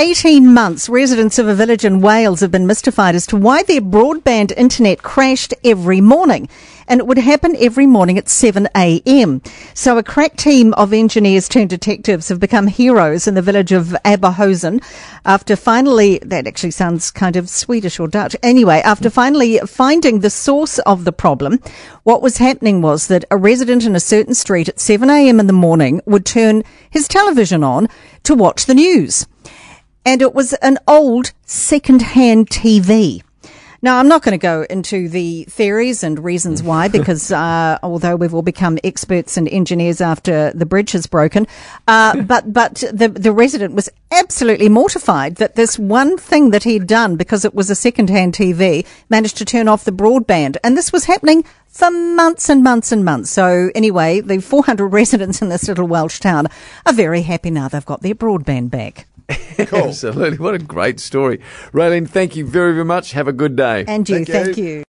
18 months, residents of a village in Wales have been mystified as to why their broadband internet crashed every morning. And it would happen every morning at 7 a.m. So a crack team of engineers turned detectives have become heroes in the village of Aberhosan after finally, that actually sounds kind of Swedish or Dutch. Anyway, after finally finding the source of the problem, what was happening was that a resident in a certain street at 7 a.m. in the morning would turn his television on to watch the news. And it was an old second-hand TV. Now, I'm not going to go into the theories and reasons why, because uh, although we've all become experts and engineers after the bridge has broken, uh, but but the the resident was absolutely mortified that this one thing that he'd done, because it was a second-hand TV, managed to turn off the broadband, and this was happening for months and months and months. So anyway, the 400 residents in this little Welsh town are very happy now they've got their broadband back. Cool. Absolutely. What a great story. Raylene, thank you very, very much. Have a good day. And you, thank, thank you.